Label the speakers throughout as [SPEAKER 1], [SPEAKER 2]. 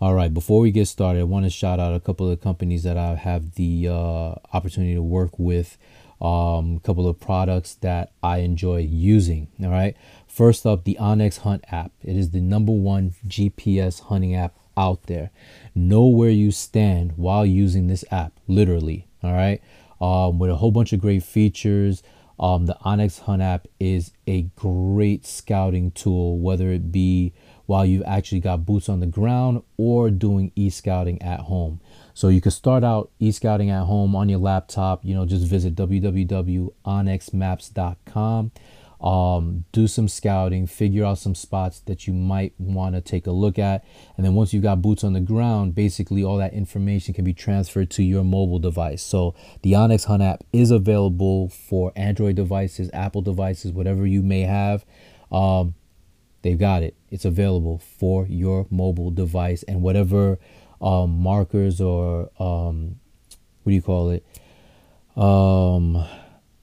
[SPEAKER 1] All right, before we get started, I want to shout out a couple of companies that I have the uh, opportunity to work with. Um, a couple of products that I enjoy using. All right, first up, the onX Hunt app. It is the number one GPS hunting app out there. Know where you stand while using this app, literally. All right, um, with a whole bunch of great features. Um, the onX Hunt app is a great scouting tool, whether it be while you've actually got boots on the ground or doing e-scouting at home. So you can start out e-scouting at home on your laptop, you know, just visit www.onxmaps.com. Um, do some scouting, figure out some spots that you might want to take a look at. And then once you've got boots on the ground, basically all that information can be transferred to your mobile device. So the onX Hunt app is available for Android devices, Apple devices, whatever you may have. Um, they've got it. It's available for your mobile device and whatever um, markers or um, what do you call it? Um,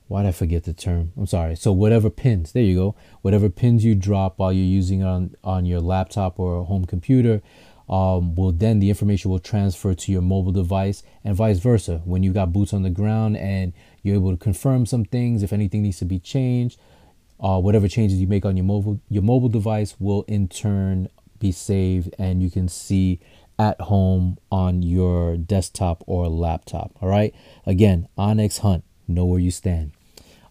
[SPEAKER 1] why did I forget the term? I'm sorry. So whatever pins, there you go. Whatever pins you drop while you're using on on your laptop or home computer, um, will then the information will transfer to your mobile device and vice versa. When you got boots on the ground and you're able to confirm some things, if anything needs to be changed, uh, whatever changes you make on your mobile your mobile device will in turn be saved and you can see at home on your desktop or laptop all right? Again onX hunt know where you stand.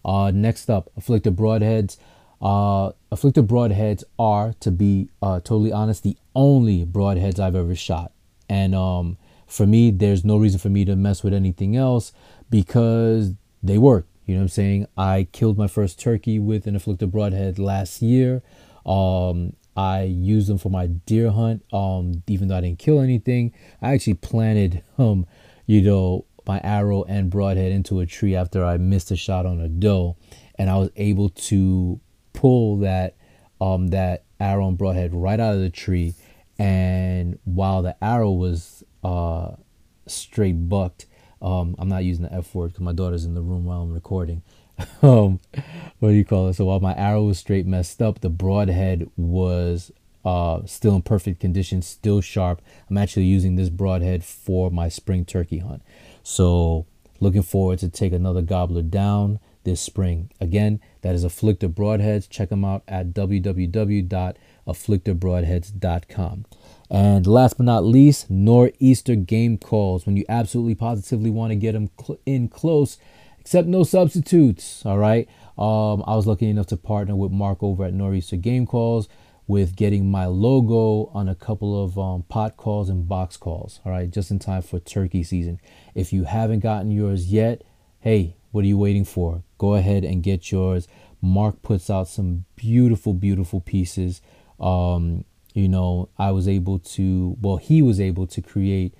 [SPEAKER 1] Uh, next up afflicted broadheads. Uh, afflicted broadheads are to be uh, totally honest the only broadheads i've ever shot. And um, for me there's no reason for me to mess with anything else because they work you know what I'm saying? I killed my first turkey with an afflicted broadhead last year. Um, I used them for my deer hunt. Um, even though I didn't kill anything, I actually planted um, you know, my arrow and broadhead into a tree after I missed a shot on a doe, and I was able to pull that um that arrow and broadhead right out of the tree. And while the arrow was uh straight bucked, um, I'm not using the F word because my daughter's in the room while I'm recording. um, what do you call it? So while my arrow was straight messed up, the broadhead was uh, still in perfect condition, still sharp. I'm actually using this broadhead for my spring turkey hunt. So looking forward to take another gobbler down this spring. Again, that is Afflicted Broadheads. Check them out at www.afflictedbroadheads.com. And last but not least, nor'easter game calls when you absolutely positively want to get them cl- in close, except no substitutes. All right. Um, I was lucky enough to partner with Mark over at Nor'easter Game Calls with getting my logo on a couple of um, pot calls and box calls. All right, just in time for turkey season. If you haven't gotten yours yet, hey, what are you waiting for? Go ahead and get yours. Mark puts out some beautiful, beautiful pieces. Um, you know, I was able to, well, he was able to create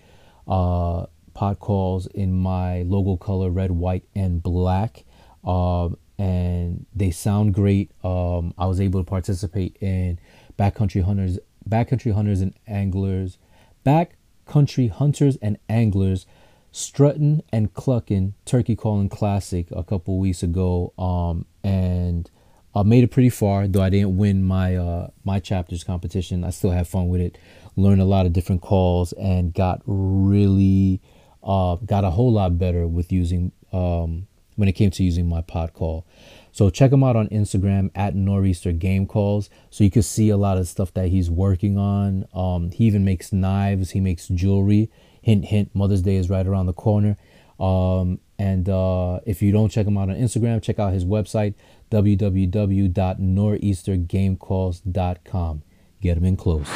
[SPEAKER 1] uh, pot calls in my logo color red, white, and black. Um, and they sound great. Um, I was able to participate in backcountry hunters, backcountry hunters and anglers, backcountry hunters and anglers, strutting and clucking turkey calling classic a couple weeks ago. Um, and I made it pretty far, though I didn't win my uh, my chapters competition. I still had fun with it, learned a lot of different calls, and got really uh, got a whole lot better with using um, when it came to using my pot call. So check him out on Instagram at Nor'easter Game Calls, so you can see a lot of stuff that he's working on. Um, he even makes knives. He makes jewelry. Hint, hint. Mother's Day is right around the corner. Um, and uh, if you don't check him out on Instagram, check out his website www.nor'eastergamecalls.com. Get them in close.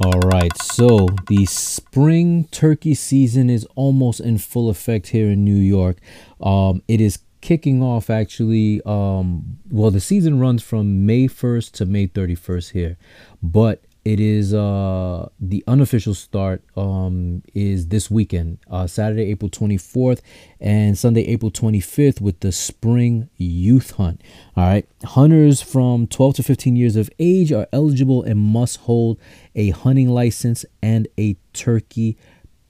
[SPEAKER 1] All right, so the spring turkey season is almost in full effect here in New York. Um, it is kicking off actually. Um, well, the season runs from May 1st to May 31st here, but it is uh the unofficial start um is this weekend uh saturday april 24th and sunday april 25th with the spring youth hunt. All right hunters from 12 to 15 years of age are eligible and must hold a hunting license and a turkey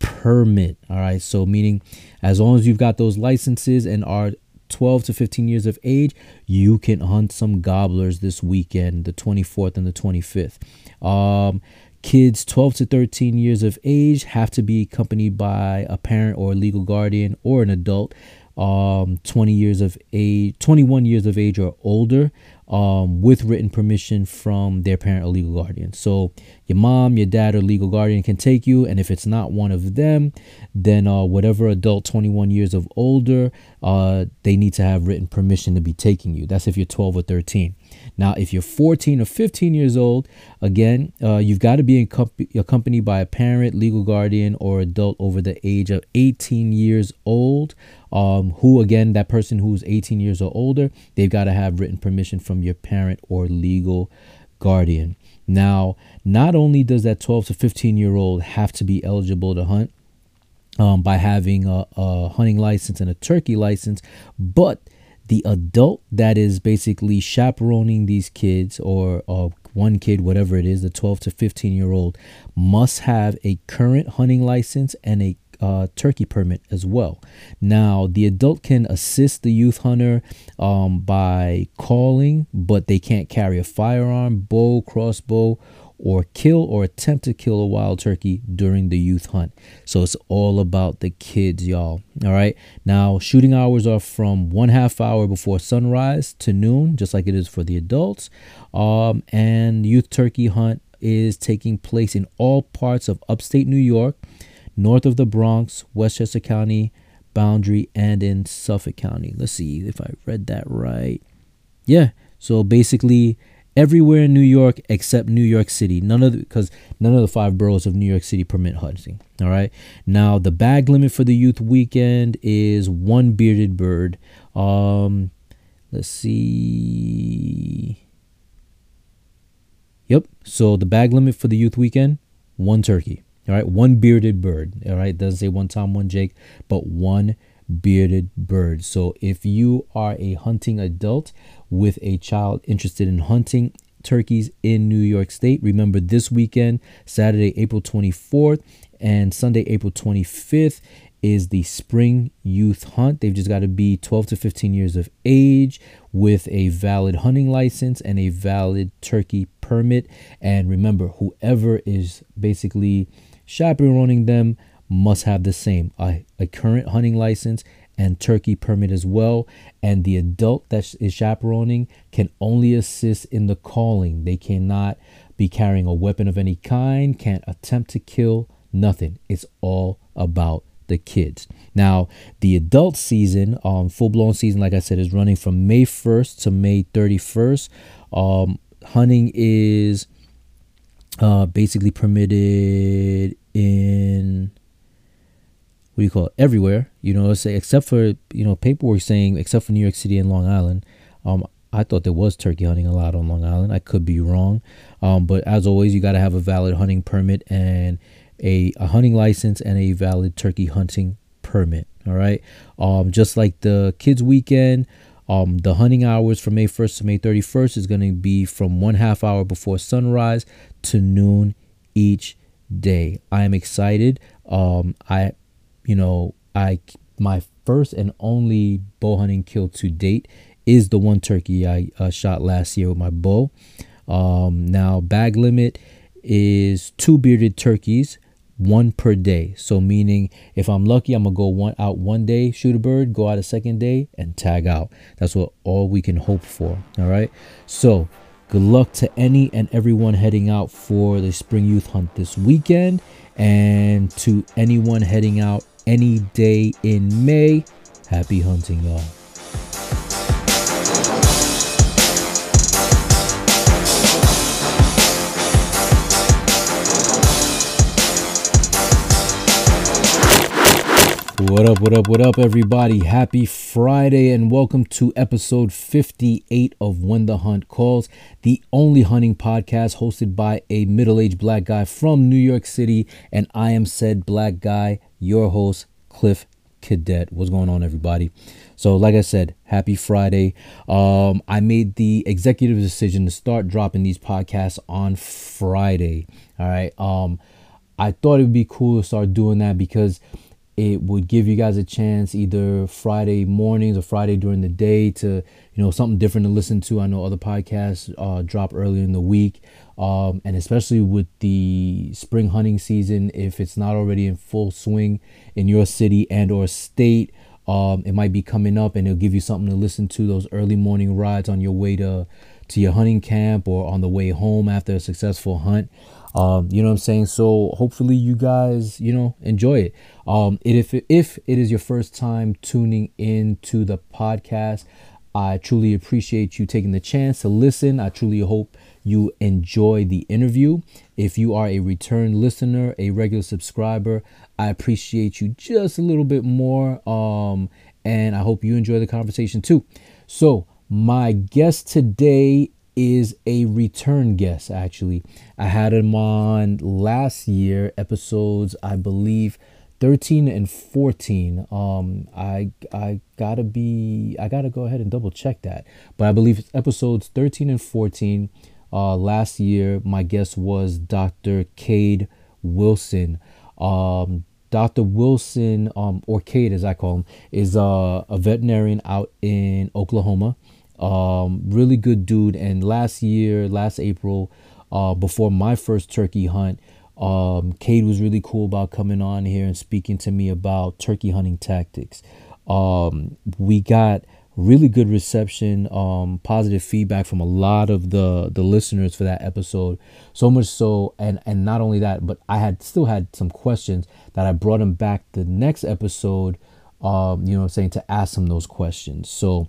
[SPEAKER 1] permit. All right so meaning as long as you've got those licenses and are 12 to 15 years of age, you can hunt some gobblers this weekend, the 24th and the 25th. Um, kids 12 to 13 years of age have to be accompanied by a parent or a legal guardian or an adult um, 20 years of age 21 years of age or older um, with written permission from their parent or legal guardian. So your mom, your dad, or legal guardian can take you, and if it's not one of them, then uh, whatever adult 21 years of older, uh, they need to have written permission to be taking you. That's if you're 12 or 13. Now, if you're 14 or 15 years old, again, uh, you've got to be accompanied by a parent, legal guardian, or adult over the age of 18 years old. Um, who, again, that person who's 18 years or older, they've got to have written permission from your parent or legal guardian. Now, not only does that 12 to 15 year old have to be eligible to hunt um, by having a, a hunting license and a turkey license, but the adult that is basically chaperoning these kids or uh, one kid, whatever it is, the 12 to 15 year old, must have a current hunting license and a uh, turkey permit as well. Now, the adult can assist the youth hunter um, by calling, but they can't carry a firearm, bow, crossbow, or kill or attempt to kill a wild turkey during the youth hunt. So it's all about the kids, y'all. All right. Now, shooting hours are from one half hour before sunrise to noon, just like it is for the adults. Um, and youth turkey hunt is taking place in all parts of upstate New York, north of the Bronx, Westchester County boundary, and in Suffolk County. Let's see if I read that right. Yeah. So basically, everywhere in New York except New York City. None of because none of the five boroughs of New York City permit hunting. All right. Now the bag limit for the youth weekend is one bearded bird. Um, let's see. Yep. So the bag limit for the youth weekend, one turkey. All right, one bearded bird. All right, doesn't say one Tom, one Jake, but one bearded bird. So if you are a hunting adult with a child interested in hunting turkeys in New York State, remember this weekend, Saturday, April 24th and Sunday, April 25th is the spring youth hunt. They've just got to be 12 to 15 years of age with a valid hunting license and a valid turkey permit. And remember, whoever is basically chaperoning them must have the same a, a current hunting license and turkey permit as well. And the adult that is chaperoning can only assist in the calling. They cannot be carrying a weapon of any kind, can't attempt to kill, nothing. It's all about the kids. Now, the adult season, um, full blown season, like I said, is running from May 1st to May 31st. Um, hunting is uh, basically permitted in what do you call it everywhere you know say except for you know paperwork saying except for new york city and long island. Um i thought there was turkey hunting allowed on long island. I could be wrong. Um but as always you got to have a valid hunting permit and a, a hunting license and a valid turkey hunting permit all right um just like the kids weekend um, the hunting hours from May 1st to May 31st is going to be from one half hour before sunrise to noon each day. I am excited. Um, I you know, I my first and only bow hunting kill to date is the one turkey I uh, shot last year with my bow. Um, now bag limit is two bearded turkeys, one per day. So meaning if I'm lucky, I'm gonna go one out one day, shoot a bird, go out a second day, and tag out. That's what all we can hope for. All right. So good luck to any and everyone heading out for the spring youth hunt this weekend, and to anyone heading out any day in May. Happy hunting, y'all. What up, what up, what up, everybody? Happy Friday, and welcome to episode 58 of When the Hunt Calls, the only hunting podcast hosted by a middle aged black guy from New York City. And I am said black guy, your host, Cliff Cadet. What's going on, everybody? So, like I said, happy Friday. Um, I made the executive decision to start dropping these podcasts on Friday. All right. Um, I thought it would be cool to start doing that because it would give you guys a chance either Friday mornings or Friday during the day to, you know, something different to listen to. I know other podcasts uh, drop earlier in the week. Um, and especially with the spring hunting season, if it's not already in full swing in your city and or state, um, it might be coming up and it'll give you something to listen to those early morning rides on your way to to your hunting camp or on the way home after a successful hunt. Um, you know what I'm saying? So hopefully you guys, you know, enjoy it. Um, if if it is your first time tuning into the podcast, I truly appreciate you taking the chance to listen. I truly hope you enjoy the interview. If you are a return listener, a regular subscriber, I appreciate you just a little bit more. Um, and I hope you enjoy the conversation too. So, my guest today is a return guest, actually. I had him on last year, episodes, I believe. 13 and 14 um i i gotta be i gotta go ahead and double check that but i believe it's episodes 13 and 14 uh last year my guest was dr cade wilson um dr wilson um or cade as i call him is uh, a veterinarian out in oklahoma um, really good dude. And last year, last April, uh, before my first turkey hunt, um, Cade was really cool about coming on here and speaking to me about turkey hunting tactics. Um, we got really good reception, um, positive feedback from a lot of the the listeners for that episode. So much so, and and not only that, but I had still had some questions that I brought him back the next episode. Um, you know, I'm saying to ask him those questions. So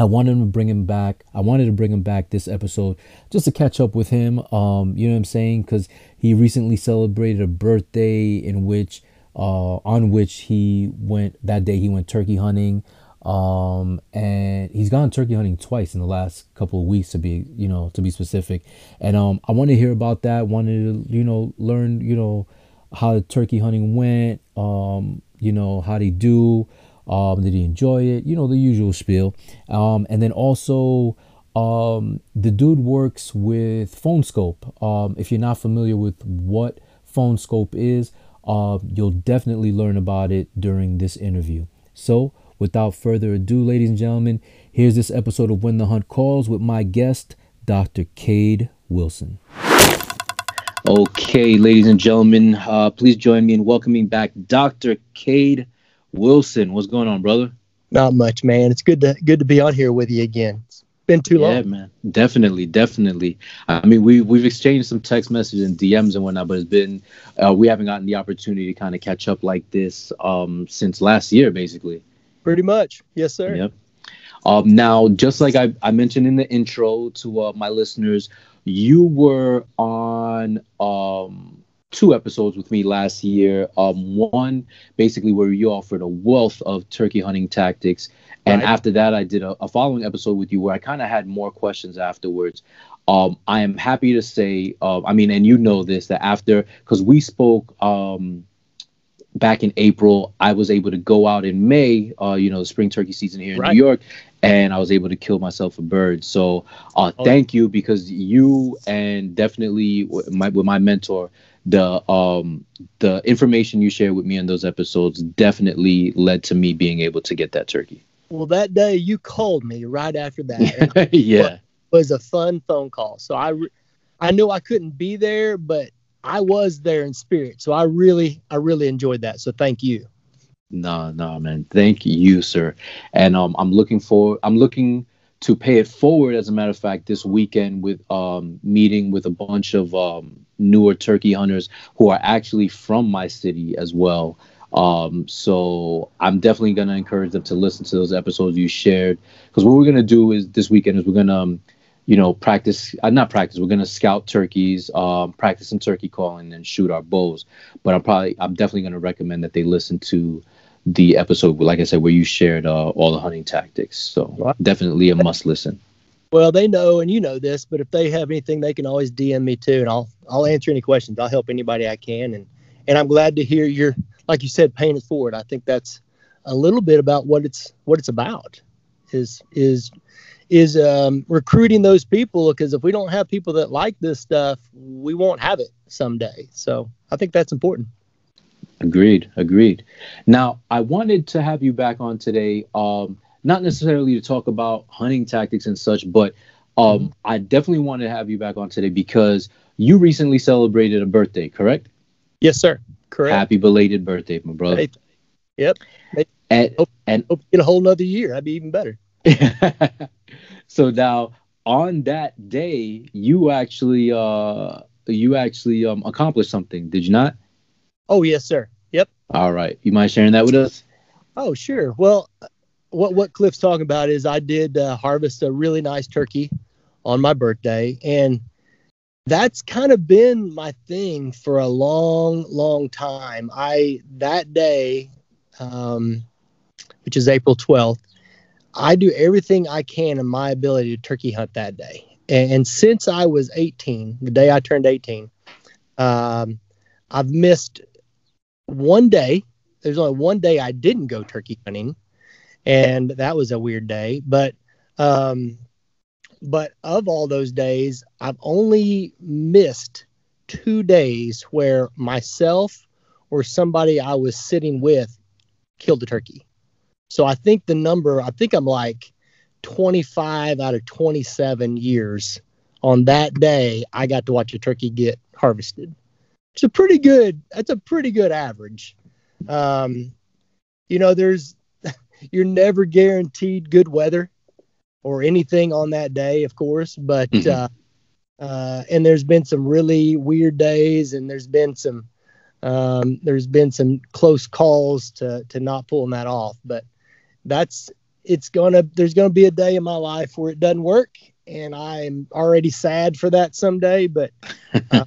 [SPEAKER 1] I wanted to bring him back. I wanted to bring him back this episode just to catch up with him. Um, you know what I'm saying? Because he recently celebrated a birthday in which, uh, on which he went that day. He went turkey hunting, um, and he's gone turkey hunting twice in the last couple of weeks to be, you know, to be specific. And um, I want to hear about that. Wanted to, you know, learn, you know, how the turkey hunting went. Um, you know, how they do. Um, did he enjoy it? You know, the usual spiel. Um, and then also, um, the dude works with Phone Skope. Um, if you're not familiar with what Phone Skope is, uh, you'll definitely learn about it during this interview. So, without further ado, ladies and gentlemen, here's this episode of When the Hunt Calls with my guest, Dr. Cade Wilson. Okay, ladies and gentlemen, uh, please join me in welcoming back Dr. Cade Wilson, what's going on, brother?
[SPEAKER 2] Not much, man. It's good to good to be on here with you again. It's been too long.
[SPEAKER 1] Yeah, man. Definitely, definitely. I mean, we we've exchanged some text messages and DMs and whatnot, but it's been uh, we haven't gotten the opportunity to kind of catch up like this um, since last year, basically.
[SPEAKER 2] Pretty much, yes, sir.
[SPEAKER 1] Yep. Um, now, just like I, I mentioned in the intro to uh, my listeners, you were on um, two episodes with me last year. Um, one basically where you offered a wealth of turkey hunting tactics, and right. after that, I did a, a, following episode with you where I kind of had more questions afterwards. Um, I am happy to say, uh, I mean, and you know this that after because we spoke um, back in April, I was able to go out in May, uh, you know, the spring turkey season here in right. New York, and I was able to kill myself a bird. So, uh, oh. thank you because you and definitely my, with my mentor the um the information you shared with me in those episodes definitely led to me being able to get that turkey.
[SPEAKER 2] Well, that day you called me right after that.
[SPEAKER 1] yeah,
[SPEAKER 2] was a fun phone call. So I I knew I couldn't be there, but I was there in spirit. So I really I really enjoyed that. So thank you.
[SPEAKER 1] No, no, man. Thank you, sir. And um, I'm looking for I'm looking to pay it forward. As a matter of fact, this weekend with um meeting with a bunch of um newer turkey hunters who are actually from my city as well. Um, so I'm definitely gonna encourage them to listen to those episodes you shared because what we're gonna do is this weekend is we're gonna um, you know practice uh, not practice we're gonna scout turkeys um, practice some turkey calling and shoot our bows but i'm probably i'm definitely gonna recommend that they listen to the episode like i said where you shared uh, all the hunting tactics so definitely a must listen
[SPEAKER 2] well, they know, and you know this, but if they have anything, they can always DM me too, and I'll I'll answer any questions. I'll help anybody I can, and and I'm glad to hear your like you said, paying it forward. I think that's a little bit about what it's what it's about is is is um, recruiting those people because if we don't have people that like this stuff, we won't have it someday. So I think that's important.
[SPEAKER 1] Agreed. Agreed. Now, I wanted to have you back on today, um, not necessarily to talk about hunting tactics and such, but um, mm-hmm. I definitely want to have you back on today because you recently celebrated a birthday, correct?
[SPEAKER 2] Yes, sir. Correct.
[SPEAKER 1] Happy belated birthday, my brother.
[SPEAKER 2] Yep.
[SPEAKER 1] And,
[SPEAKER 2] hope,
[SPEAKER 1] and
[SPEAKER 2] hope get a whole nother year. That'd be even better.
[SPEAKER 1] so now on that day, you actually uh you actually um accomplished something, did you not?
[SPEAKER 2] Oh yes, sir. Yep.
[SPEAKER 1] All right. You mind sharing that with us?
[SPEAKER 2] Oh sure. Well, what what Cliff's talking about is I did uh, harvest a really nice turkey on my birthday, and that's kind of been my thing for a long, long time. I that day, um, which is April twelfth, I do everything I can in my ability to turkey hunt that day. And, and since I was 18, the day I turned 18, um, I've missed one day. There's only one day I didn't go turkey hunting, and that was a weird day. But um, but of all those days, I've only missed two days where myself or somebody I was sitting with killed a turkey. So I think the number, I think I'm like 25 out of 27 years on that day, I got to watch a turkey get harvested. It's a pretty good, that's a pretty good average. Um, you know, there's, you're never guaranteed good weather or anything on that day, of course, but, mm-hmm. uh, uh, and there's been some really weird days and there's been some, um, there's been some close calls to, to not pulling that off, but, that's it's gonna there's gonna be a day in my life where it doesn't work and i'm already sad for that someday but uh,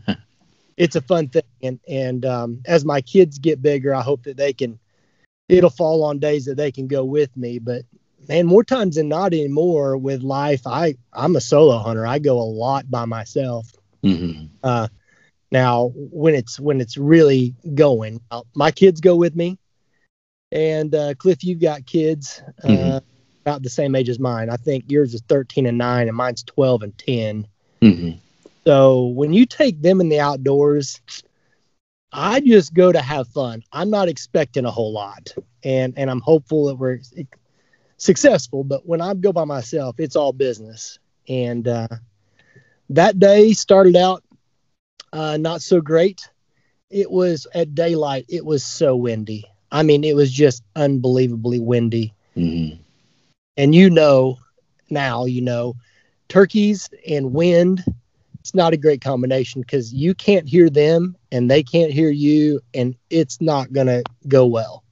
[SPEAKER 2] it's a fun thing and and um, as my kids get bigger i hope that they can it'll fall on days that they can go with me but man more times than not anymore with life i i'm a solo hunter i go a lot by myself mm-hmm. uh, now when it's when it's really going uh, my kids go with me and uh, Cliff, you've got kids uh, mm-hmm. about the same age as mine. I think yours is 13 and 9, and mine's 12 and 10. Mm-hmm. So when you take them in the outdoors, I just go to have fun. I'm not expecting a whole lot, and and I'm hopeful that we're successful. But when I go by myself, it's all business. And uh, that day started out uh, not so great. It was at daylight. It was so windy. I mean, it was just unbelievably windy. Mm-hmm. And you know, now you know, turkeys and wind, it's not a great combination because you can't hear them and they can't hear you, and it's not going to go well.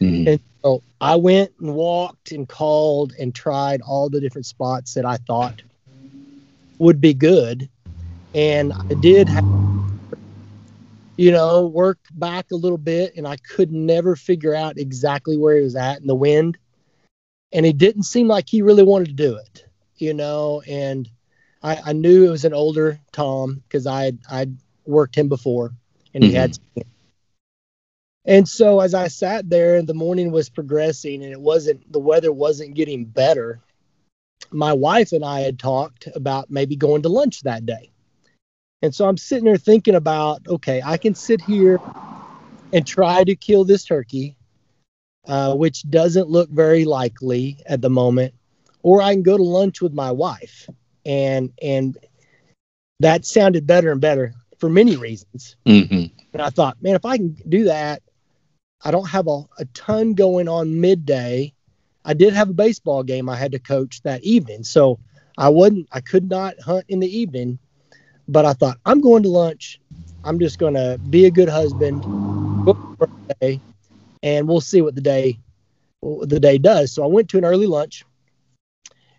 [SPEAKER 2] Mm-hmm. And so I went and walked and called and tried all the different spots that I thought would be good. And I did have you know, work back a little bit, and I could never figure out exactly where he was at in the wind. And it didn't seem like he really wanted to do it, you know. And I, I knew it was an older Tom because I had I'd worked him before, and he mm-hmm. had. And so as I sat there, and the morning was progressing, and it wasn't the weather wasn't getting better. My wife and I had talked about maybe going to lunch that day and so I'm sitting there thinking about, okay, I can sit here and try to kill this turkey, uh, which doesn't look very likely at the moment, or I can go to lunch with my wife, and and that sounded better and better for many reasons. Mm-hmm. And I thought, man, if I can do that, I don't have a, a ton going on midday. I did have a baseball game I had to coach that evening, so I wouldn't, I could not hunt in the evening but I thought, I'm going to lunch. I'm just going to be a good husband, day, and we'll see what the day the day does. So I went to an early lunch,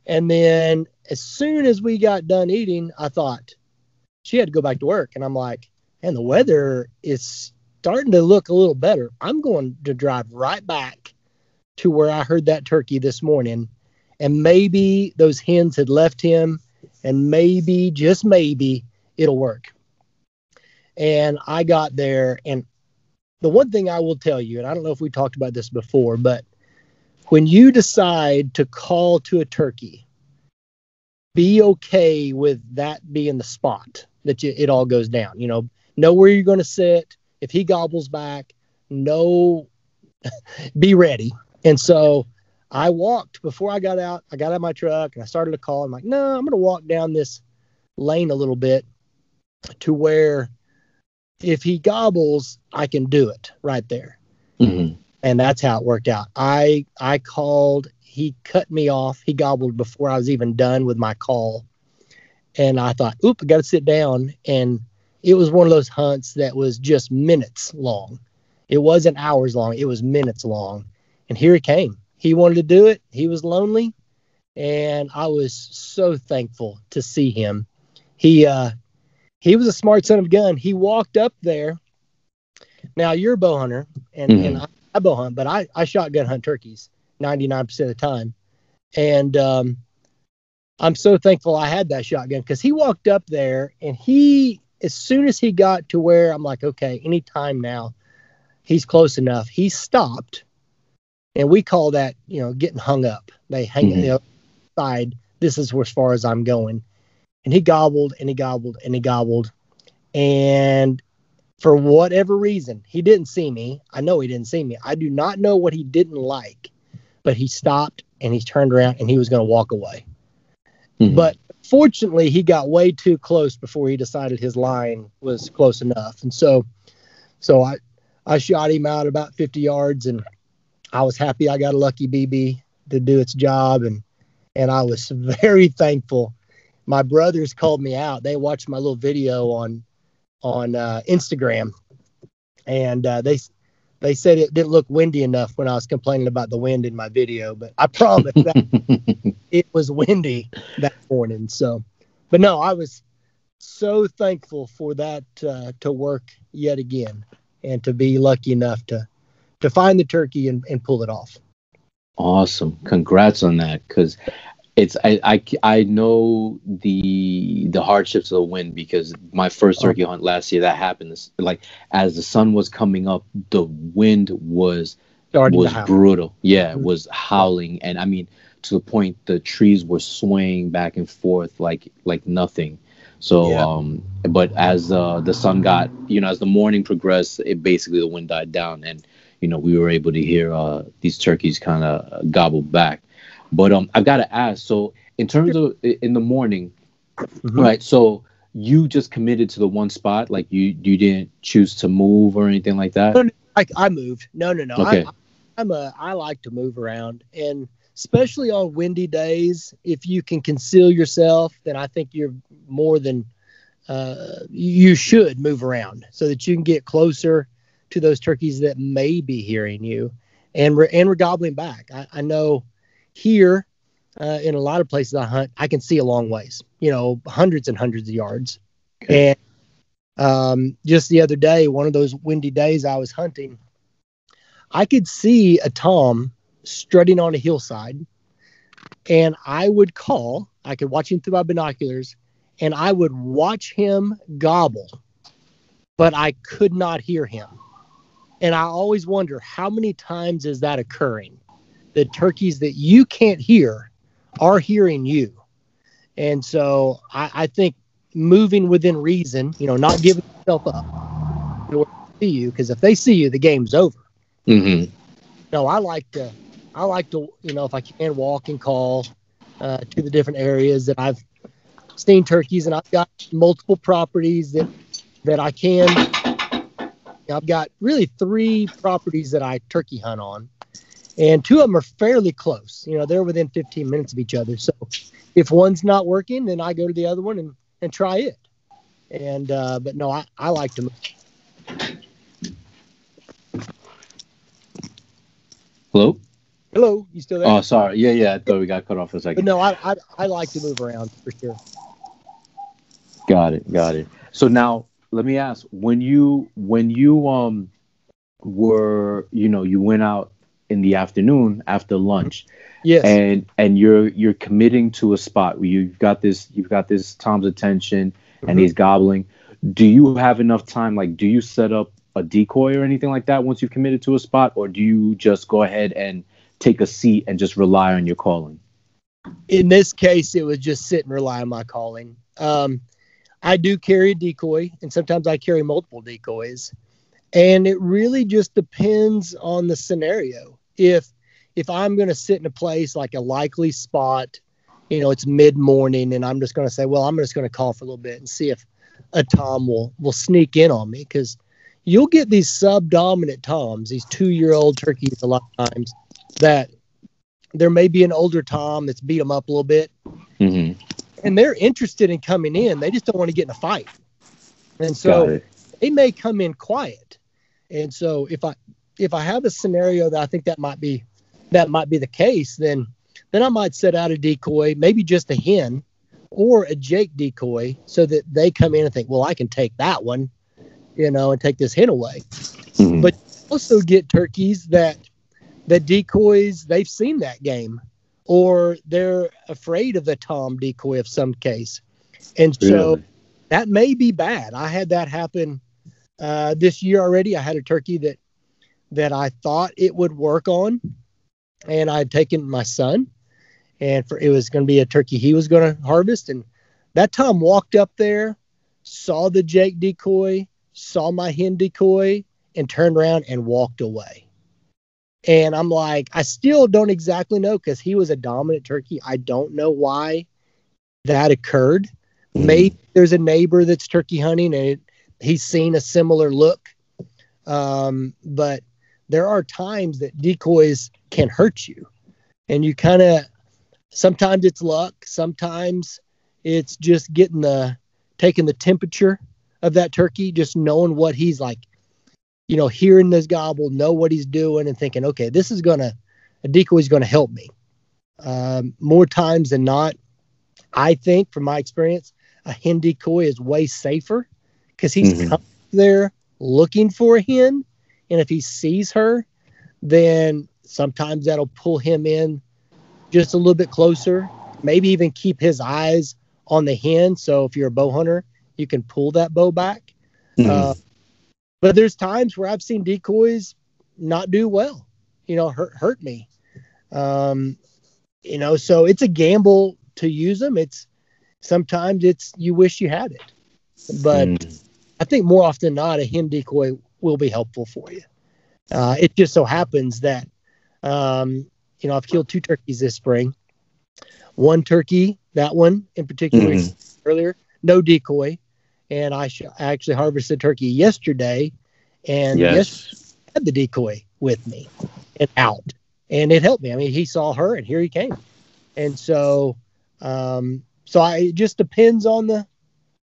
[SPEAKER 2] and then as soon as we got done eating, I thought she had to go back to work, and I'm like, and the weather is starting to look a little better. I'm going to drive right back to where I heard that turkey this morning, and maybe those hens had left him, and maybe just maybe it'll work. And I got there, and the one thing I will tell you, and I don't know if we talked about this before, but when you decide to call to a turkey, be okay with that being the spot that you, it all goes down. You know, know where you're going to sit. If he gobbles back, no, be ready. And so I walked before I got out. I got out of my truck and I started to call. I'm like, no, I'm going to walk down this lane a little bit to where if he gobbles, I can do it right there.
[SPEAKER 1] Mm-hmm.
[SPEAKER 2] And that's how it worked out. I I called. He cut me off. He gobbled before I was even done with my call. And I thought, oop, I got to sit down. And it was one of those hunts that was just minutes long. It wasn't hours long. It was minutes long. And here he came. He wanted to do it. He was lonely. And I was so thankful to see him. He uh he was a smart son of a gun. He walked up there. Now you're a bow hunter and,
[SPEAKER 1] Mhm.
[SPEAKER 2] and I, I bow hunt, but I, I shotgun hunt turkeys 99% of the time. And um, I'm so thankful I had that shotgun because he walked up there and he, as soon as he got to where I'm like, okay, anytime now, he's close enough. He stopped and we call that, you know, getting hung up. They hang
[SPEAKER 1] Mhm.
[SPEAKER 2] you know, side. This is as far as I'm going. And he gobbled and he gobbled and he gobbled. And for whatever reason, he didn't see me. I know he didn't see me. I do not know what he didn't like, but he stopped and he turned around and he was going to walk away.
[SPEAKER 1] Mhm.
[SPEAKER 2] But fortunately, he got way too close before he decided his line was close enough. And so, so I, I shot him out about 50 yards and I was happy I got a lucky BB to do its job. And, and I was very thankful. My brothers called me out. They watched my little video on, on uh, Instagram and uh, they, they said it didn't look windy enough when I was complaining about the wind in my video, but I promise that it was windy that morning. So, but no, I was so thankful for that uh, to work yet again and to be lucky enough to to find the turkey and, and pull it off.
[SPEAKER 1] Awesome. Congrats on that. Cause it's, I, I, I know the, the hardships of the wind because my first
[SPEAKER 2] Oh.
[SPEAKER 1] turkey hunt last year, that happened. Like as the sun was coming up, the wind was, was brutal. Yeah. It
[SPEAKER 2] Mhm.
[SPEAKER 1] was howling. And I mean, to the point the trees were swaying back and forth like, like nothing. So,
[SPEAKER 2] Yeah.
[SPEAKER 1] um, but as uh, the sun got, you know, as the morning progressed, it basically the wind died down, and you know we were able to hear uh, these turkeys kind of gobble back. But um, I've got to ask. So, in terms of in the morning,
[SPEAKER 2] Mhm.
[SPEAKER 1] right? So you just committed to the one spot, like you you didn't choose to move or anything like that.
[SPEAKER 2] No, no, I, I moved. No, no, no.
[SPEAKER 1] Okay.
[SPEAKER 2] I, I'm a. I like to move around, and especially on windy days, if you can conceal yourself, then I think you're more than. Uh, you should move around so that you can get closer to those turkeys that may be hearing you, and we're and we're gobbling back. I, I know here, uh, in a lot of places I hunt, I can see a long ways. You know, hundreds and hundreds of yards,
[SPEAKER 1] Okay.
[SPEAKER 2] and um, just the other day, one of those windy days I was hunting, I could see a tom strutting on a hillside, and I would call. I could watch him through my binoculars, and I would watch him gobble, but I could not hear him. And I always wonder how many times is that occurring? The turkeys that you can't hear are hearing you. And so I, I think moving within reason, you know, not giving yourself up in order to see you, because if they see you, the game's over.
[SPEAKER 1] Mm-hmm.
[SPEAKER 2] No, I like to, I like to, you know, if I can walk and call uh, to the different areas that I've seen turkeys, and I've got multiple properties that that I can. I've got really three properties that I turkey hunt on, and two of them are fairly close. You know, they're within 15 minutes of each other. So if one's not working, then I go to the other one and, and try it. And uh, but no, I, I like to move.
[SPEAKER 1] Hello.
[SPEAKER 2] Hello, you still there?
[SPEAKER 1] Oh, sorry. Yeah, yeah. I thought we got cut off for a
[SPEAKER 2] but
[SPEAKER 1] second.
[SPEAKER 2] no, I, I I like to move around for sure.
[SPEAKER 1] Got it. Got it. So now let me ask: when you when you um were you know you went out in the afternoon after lunch
[SPEAKER 2] Yes.
[SPEAKER 1] and and you're you're committing to a spot where you've got this you've got this Tom's attention and
[SPEAKER 2] Mhm.
[SPEAKER 1] he's gobbling. Do you have enough time? Like, do you set up a decoy or anything like that once you've committed to a spot, or do you just go ahead and take a seat and just rely on your calling?
[SPEAKER 2] in this case, it was just sit and rely on my calling. Um, I do carry a decoy, and sometimes I carry multiple decoys. And it really just depends on the scenario. If if I'm going to sit in a place like a likely spot, you know, it's mid morning, and I'm just going to say, well, I'm just going to call for a little bit and see if a tom will will sneak in on me because you'll get these sub dominant toms, these two year old turkeys a lot of times that there may be an older tom that's beat them up a little bit,
[SPEAKER 3] Mm-hmm.
[SPEAKER 2] and they're interested in coming in. They just don't want to get in a fight, and so they may come in quiet. And so if I if I have a scenario that I think that might be that might be the case, then then I might set out a decoy, maybe just a hen or a Jake decoy, so that they come in and think, well, I can take that one, you know, and take this hen away.
[SPEAKER 3] Mhm.
[SPEAKER 2] But also get turkeys that that decoys they've seen that game, or they're afraid of the tom decoy of some case, and so
[SPEAKER 3] Really?
[SPEAKER 2] that may be bad. I had that happen uh, this year already. I had a turkey that that I thought it would work on, and I'd taken my son, and for it was going to be a turkey he was going to harvest, and that Tom walked up there, saw the Jake decoy, saw my hen decoy, and turned around and walked away. And I'm like, I still don't exactly know because he was a dominant turkey. I don't know why that occurred
[SPEAKER 3] Mhm.
[SPEAKER 2] maybe there's a neighbor that's turkey hunting and it, he's seen a similar look. Um, but there are times that decoys can hurt you and you kind of sometimes it's luck sometimes it's just getting the taking the temperature of that turkey just knowing what he's like you know hearing this gobble know what he's doing and thinking okay this is gonna a decoy is gonna help me. Um, more times than not i think from my experience a hen decoy is way safer because he's
[SPEAKER 3] Mhm.
[SPEAKER 2] come there looking for a hen. And if he sees her, then sometimes that'll pull him in just a little bit closer, maybe even keep his eyes on the hen. So if you're a bow hunter, you can pull that bow back.
[SPEAKER 3] Mhm.
[SPEAKER 2] Uh, but there's times where I've seen decoys not do well, you know, hurt hurt me. Um, you know, so it's a gamble to use them. It's sometimes it's you wish you had it, but
[SPEAKER 3] Mhm.
[SPEAKER 2] I think more often than not, a hen decoy will be helpful for you. Uh, it just so happens that, um, you know, I've killed two turkeys this spring. One turkey, that one in particular,
[SPEAKER 3] Mhm.
[SPEAKER 2] earlier, no decoy, and I, sh- I actually harvested turkey yesterday, and yes,
[SPEAKER 3] yes.
[SPEAKER 2] had the decoy with me and out, and it helped me. I mean, he saw her, and here he came, and so, um, so I it just depends on the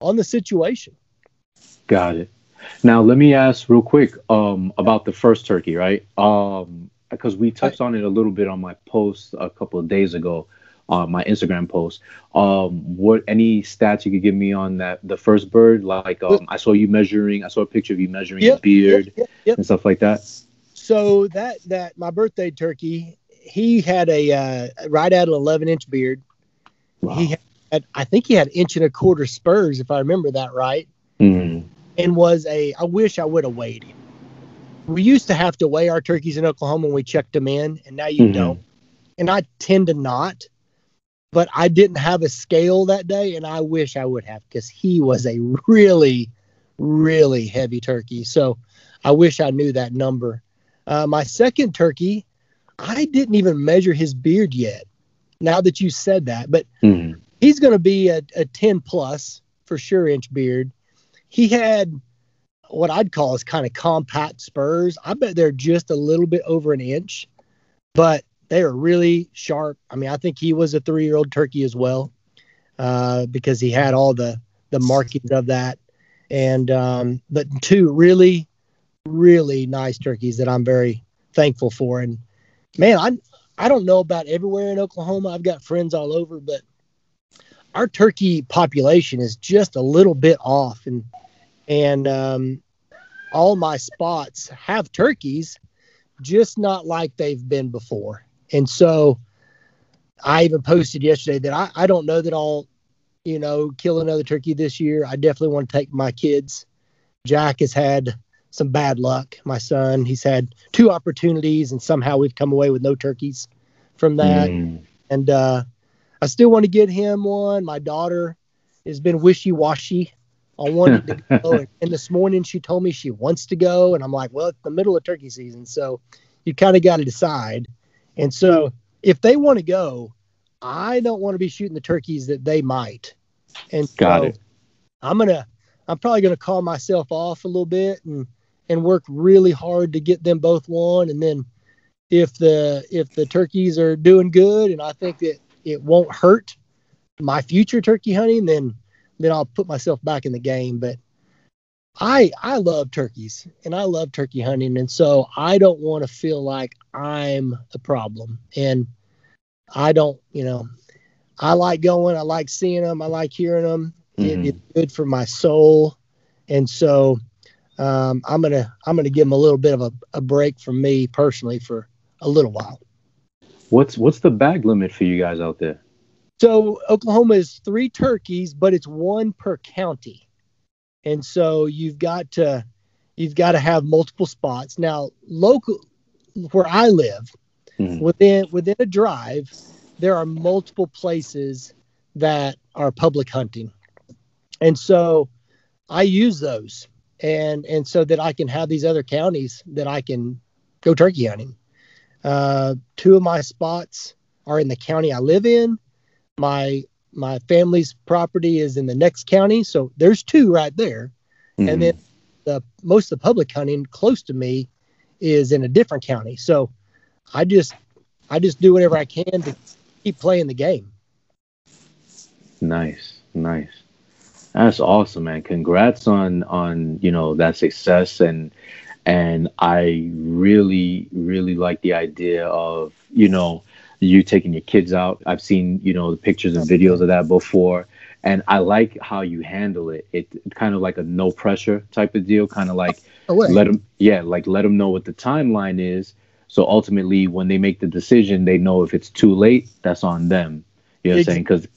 [SPEAKER 2] on the situation.
[SPEAKER 3] Got it. Now let me ask real quick um, about the first turkey, right? Um, because we touched on it a little bit on my post a couple of days ago, on my Instagram post. Um, what any stats you could give me on that the first bird? Like um, I saw you measuring. I saw a picture of you measuring
[SPEAKER 2] Yep,
[SPEAKER 3] the beard
[SPEAKER 2] Yep, yep,
[SPEAKER 3] and stuff like that.
[SPEAKER 2] So that that my birthday turkey, he had a uh, right at an 11 inch beard.
[SPEAKER 3] Wow.
[SPEAKER 2] He had, I think he had inch and a quarter spurs, if I remember that right,
[SPEAKER 3] Mhm.
[SPEAKER 2] And was a. I wish I would have weighed him. We used to have to weigh our turkeys in Oklahoma when we checked them in, and now you
[SPEAKER 3] Mhm.
[SPEAKER 2] don't. And I tend to not, but I didn't have a scale that day, and I wish I would have because he was a really, really heavy turkey. So I wish I knew that number. Uh, my second turkey, I didn't even measure his beard yet. Now that you said that, but
[SPEAKER 3] Mhm.
[SPEAKER 2] he's going to be a, a 10 plus for sure inch beard. He had what I'd call is kind of compact spurs. I bet they're just a little bit over an inch, but they are really sharp. I mean, I think he was a three year old turkey as well uh, because he had all the, the markings of that. And, um, but two really, really nice turkeys that I'm very thankful for. And man, I, I don't know about everywhere in Oklahoma. I've got friends all over, but our turkey population is just a little bit off and and um, all my spots have turkeys just not like they've been before. And so i even posted yesterday that i, I don't know that i'll you know kill another turkey this year. I definitely want to take my kids. Jack has had some bad luck my son. He's had two opportunities and somehow we've come away with no turkeys from that.
[SPEAKER 3] Mhm.
[SPEAKER 2] and uh, I still want to get him one. My daughter has been wishy washy on wanted to go. And, and this morning she told me she wants to go, and I'm like, well, it's the middle of turkey season, so you kind of got to decide. And so if they want to go, I don't want to be shooting the turkeys that they might. And
[SPEAKER 1] Got
[SPEAKER 2] so
[SPEAKER 1] it.
[SPEAKER 2] I'm gonna I'm probably gonna call myself off a little bit and and work really hard to get them both one. And then if the if the turkeys are doing good and I think that it won't hurt my future turkey hunting, then then I'll put myself back in the game. But I I love turkeys and I love turkey hunting, and so I don't want to feel like I'm a problem. And I don't, you know, I like going, I like seeing them, I like hearing them.
[SPEAKER 1] Mhm.
[SPEAKER 2] It, it's good for my soul, and so um, I'm gonna I'm gonna give them a little bit of a, a break from me personally for a little while.
[SPEAKER 1] What's what's the bag limit for you guys out there?
[SPEAKER 2] So Oklahoma is three turkeys, but it's one per county, and so you've got to you've got to have multiple spots. Now, local where I live,
[SPEAKER 1] Mhm.
[SPEAKER 2] within within a drive, there are multiple places that are public hunting, and so I use those, and and so that I can have these other counties that I can go turkey hunting. Uh, two of my spots are in the county I live in. My my family's property is in the next county, so there's two right there.
[SPEAKER 1] Mhm.
[SPEAKER 2] And then the most of the public hunting close to me is in a different county. So I just I just do whatever I can to keep playing the game.
[SPEAKER 1] Nice, nice. That's awesome, man. Congrats on on you know that success and and I really really like the idea of you know you taking your kids out. I've seen you know the pictures and videos of that before, and I like how you handle it. It kind of like a no pressure type of deal, kind of like
[SPEAKER 2] Away.
[SPEAKER 1] let them yeah like let them know what the timeline is. So ultimately, when they make the decision, they know if it's too late, that's on them. You know what I'm saying? Because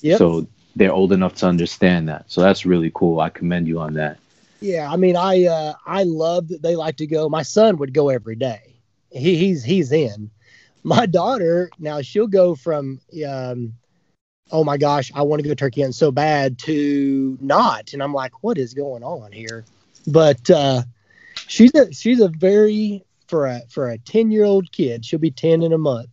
[SPEAKER 2] Yep.
[SPEAKER 1] so they're old enough to understand that. So that's really cool. I commend you on that.
[SPEAKER 2] Yeah, I mean, I uh, I love that they like to go. My son would go every day. He, he's he's in. My daughter now she'll go from um, oh my gosh, I want to go turkey hunting so bad to not, and I'm like, what is going on here? But uh, she's a she's a very for a for a ten year old kid. She'll be ten in a month.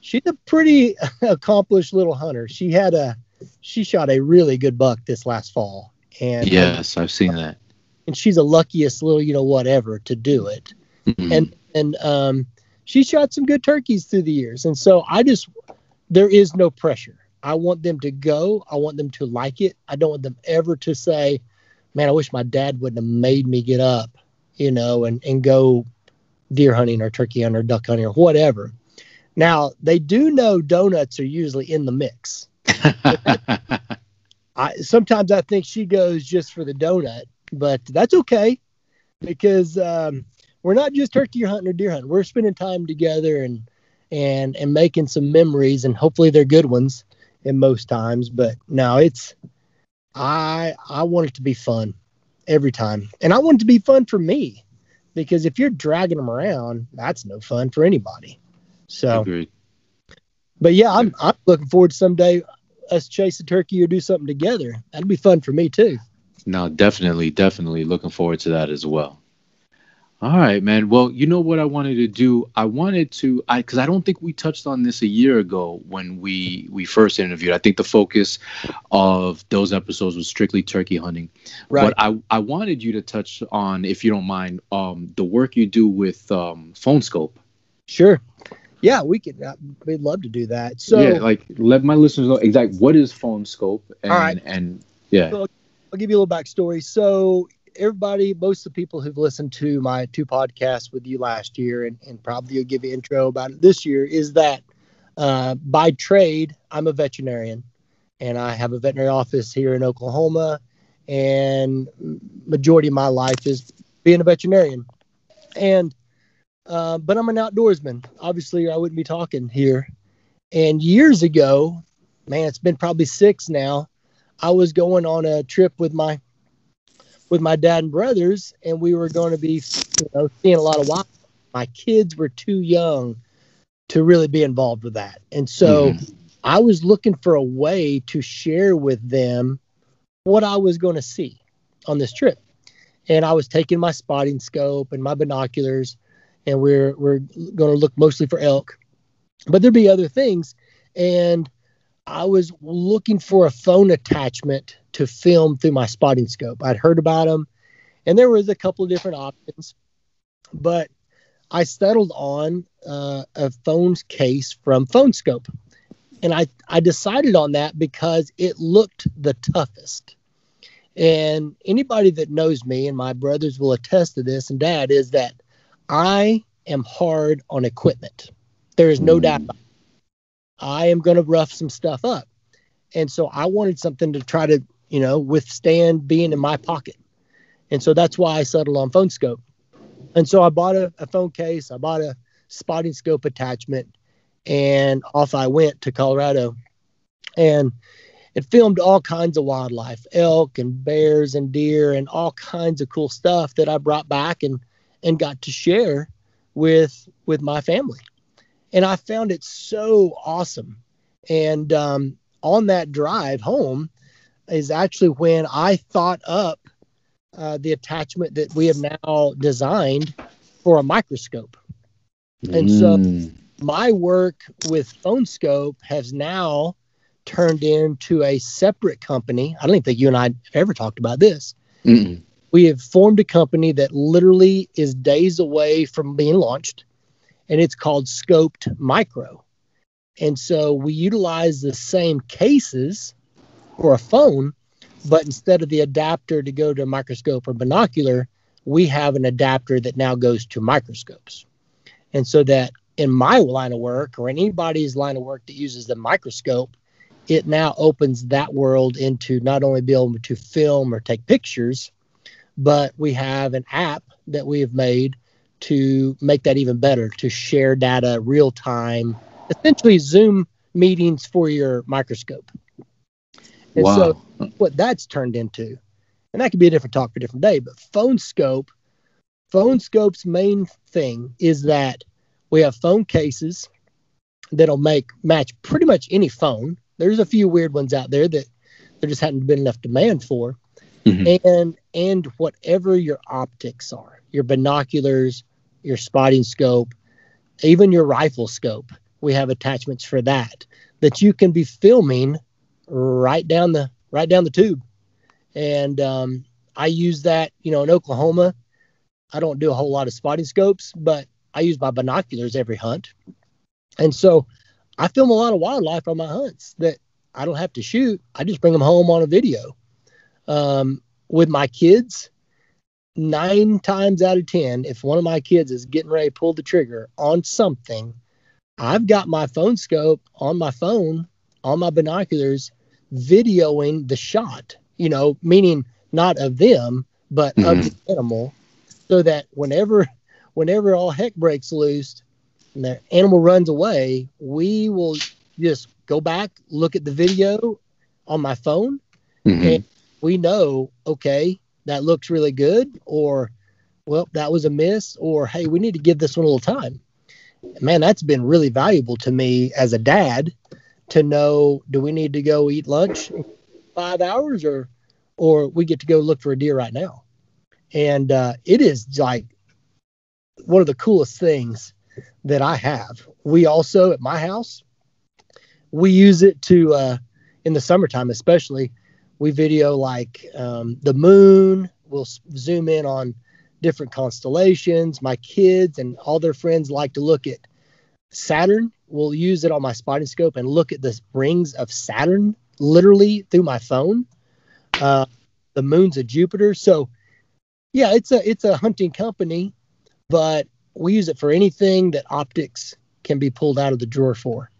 [SPEAKER 2] She's a pretty accomplished little hunter. She had a she shot a really good buck this last fall, and
[SPEAKER 1] Yes, I've seen that.
[SPEAKER 2] and she's the luckiest little you know whatever to do it
[SPEAKER 1] Mhm.
[SPEAKER 2] and and um she shot some good turkeys through the years. And so i just there is no pressure. I want them to go. I want them to like it. I don't want them ever to say man i wish my dad wouldn't have made me get up you know and and go deer hunting or turkey hunting or duck hunting or whatever. Now they do know donuts are usually in the mix. I sometimes I think she goes just for the donut, but that's okay because um, we're not just turkey hunting or deer hunting. We're spending time together and and and making some memories, and hopefully they're good ones in most times. But no, it's I I want it to be fun every time, and I want it to be fun for me because if you're dragging them around, that's no fun for anybody. So
[SPEAKER 1] Agreed.
[SPEAKER 2] but yeah, I'm I'm looking forward to someday us chase a turkey or do something together. That'd be fun for me too.
[SPEAKER 1] No, definitely, definitely looking forward to that as well. All right, man. Well, you know what I wanted to do? I wanted to I cuz I don't think we touched on this a year ago when we we first interviewed. I think the focus of those episodes was strictly turkey hunting.
[SPEAKER 2] Right.
[SPEAKER 1] But I I wanted you to touch on if you don't mind um the work you do with um Phone Skope.
[SPEAKER 2] Sure. Yeah, we could. Uh, we'd love to do that. So
[SPEAKER 1] yeah, like let my listeners know exactly what is Phone Skope and
[SPEAKER 2] All right.
[SPEAKER 1] and yeah.
[SPEAKER 2] So- I'll give you a little backstory. So everybody, most of the people who've listened to my two podcasts with you last year, and, and probably will give you intro about it this year, is that uh, by trade I'm a veterinarian, and I have a veterinary office here in Oklahoma, and majority of my life is being a veterinarian, and uh, but I'm an outdoorsman. Obviously, I wouldn't be talking here. And years ago, man, it's been probably six now. I was going on a trip with my with my dad and brothers, and we were going to be, you know, seeing a lot of wild. My kids were too young to really be involved with that, and so
[SPEAKER 1] Mhm.
[SPEAKER 2] I was looking for a way to share with them what I was going to see on this trip. And I was taking my spotting scope and my binoculars, and we're we're going to look mostly for elk, but there'd be other things. And I was looking for a phone attachment to film through my spotting scope. I'd heard about them, and there was a couple of different options, but I settled on uh, a phone's case from Phone Skope, and I I decided on that because it looked the toughest. And anybody that knows me, and my brothers will attest to this, and Dad is that I am hard on equipment. There is no doubt. About it. I am going to rough some stuff up. And so I wanted something to try to, you know, withstand being in my pocket. And so that's why I settled on Phone Skope. And so I bought a, a phone case, I bought a spotting scope attachment, and off I went to Colorado. And it filmed all kinds of wildlife, elk and bears and deer and all kinds of cool stuff that I brought back and and got to share with with my family and I found it so awesome. And um, on that drive home is actually when I thought up uh, the attachment that we have now designed for a microscope. And mm. so my work with Phone Skope has now turned into a separate company. I don't think you and I have ever talked about this. Mm-mm. We have formed a company that literally is days away from being launched and it's called Scoped Micro. And so we utilize the same cases for a phone, but instead of the adapter to go to a microscope or binocular, we have an adapter that now goes to microscopes. And so that in my line of work or anybody's line of work that uses the microscope, it now opens that world into not only be able to film or take pictures, but we have an app that we have made to make that even better to share data real time, essentially Zoom meetings for your microscope. And wow. so what that's turned into, and that could be a different talk for a different day, but Phone Skope, Phone Skope's main thing is that we have phone cases that'll make match pretty much any phone. There's a few weird ones out there that there just hadn't been enough demand for. Mm-hmm. And and whatever your optics are, your binoculars, your spotting scope, even your rifle scope. We have attachments for that that you can be filming right down the right down the tube. And um, I use that, you know, in Oklahoma. I don't do a whole lot of spotting scopes, but I use my binoculars every hunt. And so I film a lot of wildlife on my hunts that I don't have to shoot. I just bring them home on a video. Um, with my kids, nine times out of 10, if one of my kids is getting ready to pull the trigger on something, I've got my Phone Skope on my phone, on my binoculars, videoing the shot, you know, meaning not of them, but mm-hmm. of the animal, so that whenever whenever all heck breaks loose and the animal runs away, we will just go back, look at the video on my phone, mm-hmm. and we know, okay, that looks really good, or well, that was a miss, or hey, we need to give this one a little time. Man, that's been really valuable to me as a dad to know do we need to go eat lunch five hours or or we get to go look for a deer right now. And uh, it is like one of the coolest things that I have. We also at my house, we use it to uh, in the summertime especially we video like um, the moon. We'll zoom in on different constellations. My kids and all their friends like to look at Saturn. We'll use it on my spotting scope and look at the rings of Saturn literally through my phone. Uh, the moons of Jupiter. So, yeah, it's a it's a hunting company, but we use it for anything that optics can be pulled out of the drawer for.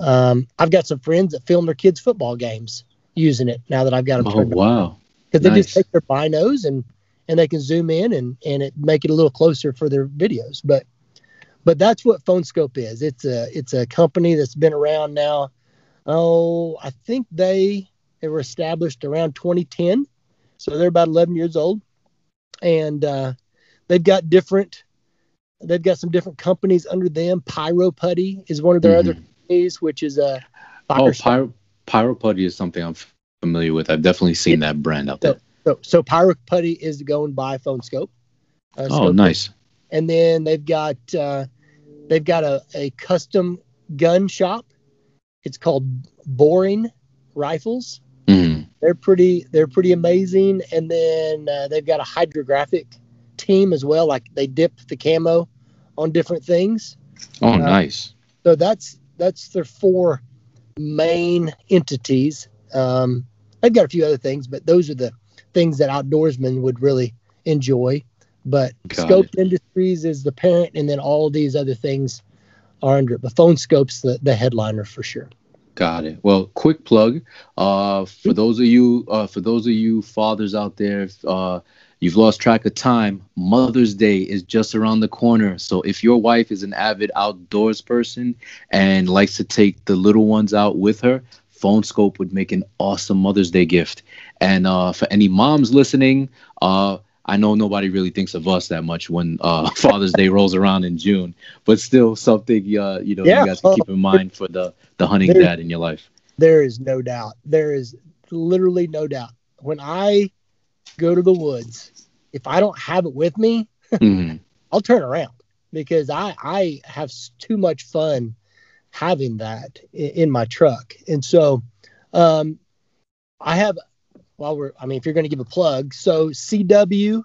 [SPEAKER 2] Um, I've got some friends that film their kids' football games using it now that I've got them.
[SPEAKER 3] Oh wow!
[SPEAKER 2] Because nice. they just take their binos and and they can zoom in and and it make it a little closer for their videos. But but that's what Phone Skope is. It's a it's a company that's been around now. Oh, I think they they were established around 2010, so they're about 11 years old, and uh, they've got different they've got some different companies under them. Pyro Putty is one of their mm-hmm. other companies, which is a
[SPEAKER 3] oh Pyro Pyro Putty is something I'm familiar with. I've definitely seen that brand out there.
[SPEAKER 2] So, so Pyro Putty is going by Phone Skope.
[SPEAKER 3] Uh, oh, nice.
[SPEAKER 2] And then they've got uh, they've got a, a custom gun shop. It's called Boring Rifles.
[SPEAKER 3] Mm.
[SPEAKER 2] They're pretty they're pretty amazing. And then uh, they've got a hydrographic team as well. Like they dip the camo on different things.
[SPEAKER 3] Oh, uh, nice.
[SPEAKER 2] So that's that's their four main entities. Um, they've got a few other things, but those are the things that outdoorsmen would really enjoy. But got Scope it. Industries is the parent, and then all these other things are under it. But Phone Skope's the, the headliner for sure.
[SPEAKER 3] Got it. Well, quick plug. Uh, for those of you, uh, for those of you fathers out there, uh, you've lost track of time. Mother's Day is just around the corner. So if your wife is an avid outdoors person and likes to take the little ones out with her, Phone Skope would make an awesome Mother's Day gift. And uh, for any moms listening, uh, I know nobody really thinks of us that much when uh, Father's Day rolls around in June, but still something uh, you know yeah. you guys can keep in mind for the the hunting there, dad in your life.
[SPEAKER 2] There is no doubt. There is literally no doubt. When I go to the woods, if I don't have it with me, mm-hmm. I'll turn around because I I have too much fun having that in, in my truck. And so um, I have, while we're, I mean, if you're going to give a plug, so CW10,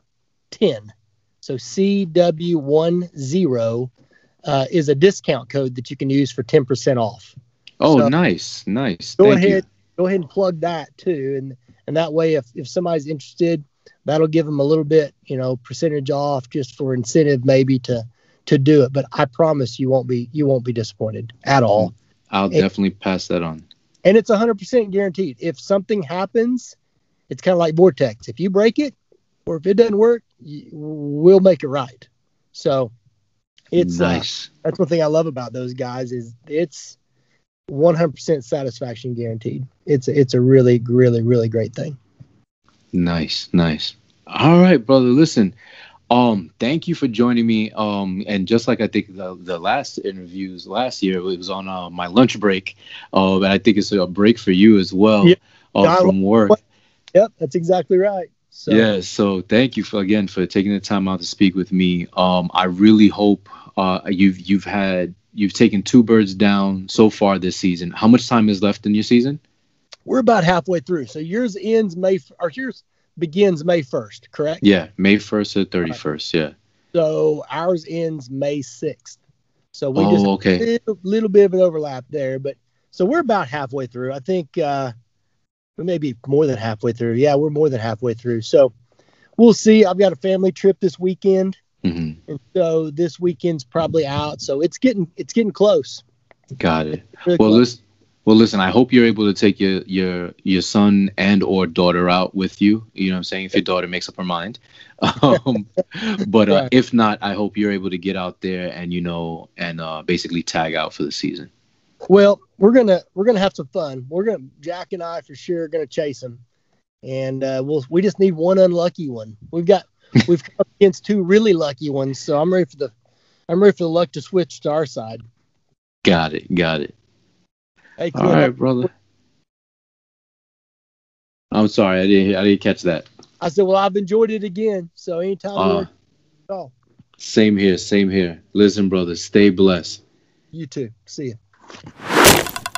[SPEAKER 2] so CW10 uh, is a discount code that you can use for 10% off.
[SPEAKER 3] Oh, so nice, nice.
[SPEAKER 2] Go Thank ahead, you. Go ahead and plug that too, and and that way, if if somebody's interested, that'll give them a little bit, you know, percentage off just for incentive maybe to to do it. But I promise you won't be you won't be disappointed at all.
[SPEAKER 3] I'll and, definitely pass that on.
[SPEAKER 2] And it's 100% guaranteed. If something happens, it's kind of like Vortex. If you break it or if it doesn't work, you, we'll make it right. So it's uh, nice. Uh, that's one thing I love about those guys is it's 100% satisfaction guaranteed. It's a, it's a really really really great thing.
[SPEAKER 3] Nice, nice. All right, brother. Listen, um, thank you for joining me. Um, and just like I think the, the last interviews last year, it was on uh, my lunch break. Uh, and I think it's a break for you as well yep. uh, from work.
[SPEAKER 2] Yep, that's exactly right.
[SPEAKER 3] So. Yeah, so thank you for again for taking the time out to speak with me. Um, I really hope uh, you've you've had you've taken two birds down so far this season. How much time is left in your season?
[SPEAKER 2] We're about halfway through. So yours ends May or yours begins May 1st, correct?
[SPEAKER 3] Yeah, May 1st to 31st. Yeah.
[SPEAKER 2] So ours ends May 6th. So we oh, just
[SPEAKER 3] okay.
[SPEAKER 2] a little, little, bit of an overlap there, but so we're about halfway through. I think uh, we may be more than halfway through. Yeah, we're more than halfway through. So we'll see. I've got a family trip this weekend,
[SPEAKER 3] mm-hmm.
[SPEAKER 2] and so this weekend's probably out. So it's getting it's getting close.
[SPEAKER 3] Got it. Really well, close. Well, listen, I hope you're able to take your your your son and or daughter out with you. You know what I'm saying? If your daughter makes up her mind. Um, but uh, if not, I hope you're able to get out there and you know and uh, basically tag out for the season.
[SPEAKER 2] Well, we're gonna we're gonna have some fun. We're gonna Jack and I for sure are gonna chase them, and uh, we'll we just need one unlucky one. We've got we've come against two really lucky ones, so I'm ready for the I'm ready for the luck to switch to our side.
[SPEAKER 3] Got it. Got it.
[SPEAKER 2] Hey,
[SPEAKER 3] All right, brother. I'm sorry, I didn't I didn't catch that.
[SPEAKER 2] I said, well, I've enjoyed it again. So anytime. Uh, oh.
[SPEAKER 3] Same here, same here. Listen, brother, stay blessed.
[SPEAKER 2] You too. See you.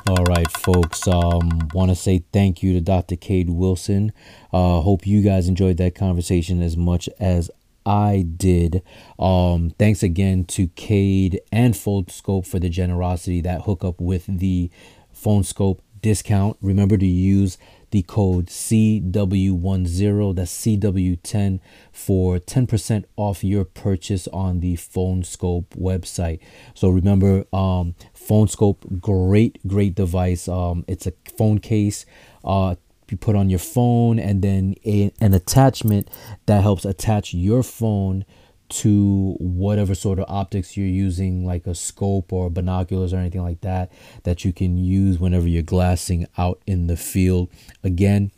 [SPEAKER 1] All right, folks. Um, want to say thank you to Dr. Cade Wilson. Uh, hope you guys enjoyed that conversation as much as I did. Um, thanks again to Cade and Phone Skope for the generosity that hook up with the Phone Skope discount. Remember to use the code CW10, that's CW10 for 10% off your purchase on the Phone Skope website. So remember, um, Phone Skope, great, great device. Um, it's a phone case. Uh, you put on your phone and then a, an attachment that helps attach your phone to whatever sort of optics you're using, like a scope or binoculars or anything like that, that you can use whenever you're glassing out in the field. Again,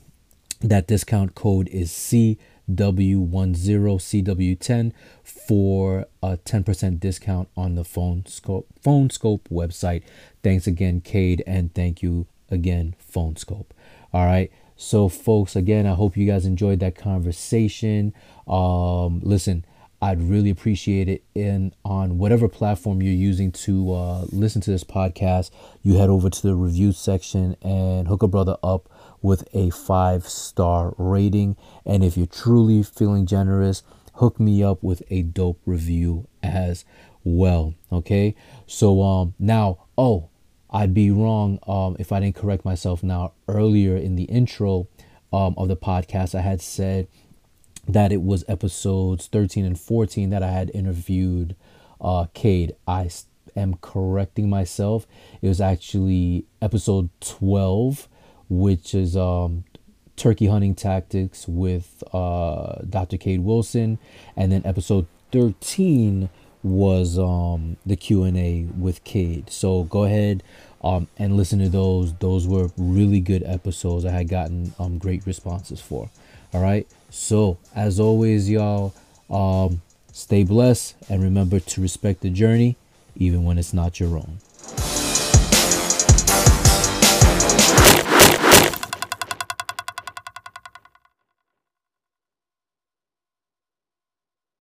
[SPEAKER 1] that discount code is CW10, CW10 for a 10% discount on the Phone Skope, Phone Skope website. Thanks again, Cade, and thank you again, Phone Skope. All right. So, folks, again, I hope you guys enjoyed that conversation. Um, listen, I'd really appreciate it in on whatever platform you're using to uh, listen to this podcast. You head over to the review section and hook a brother up with a five star rating. And if you're truly feeling generous, hook me up with a dope review as well. Okay. So um now oh I'd be wrong um if I didn't correct myself now earlier in the intro um of the podcast I had said that it was episodes 13 and 14 that I had interviewed uh Cade. I am correcting myself. It was actually episode 12 which is um turkey hunting tactics with uh Dr. Cade Wilson and then episode 13 was um the Q&A with Cade. So go ahead um and listen to those. Those were really good episodes. I had gotten um great responses for. All right. So, as always y'all um stay blessed and remember to respect the journey even when it's not your own.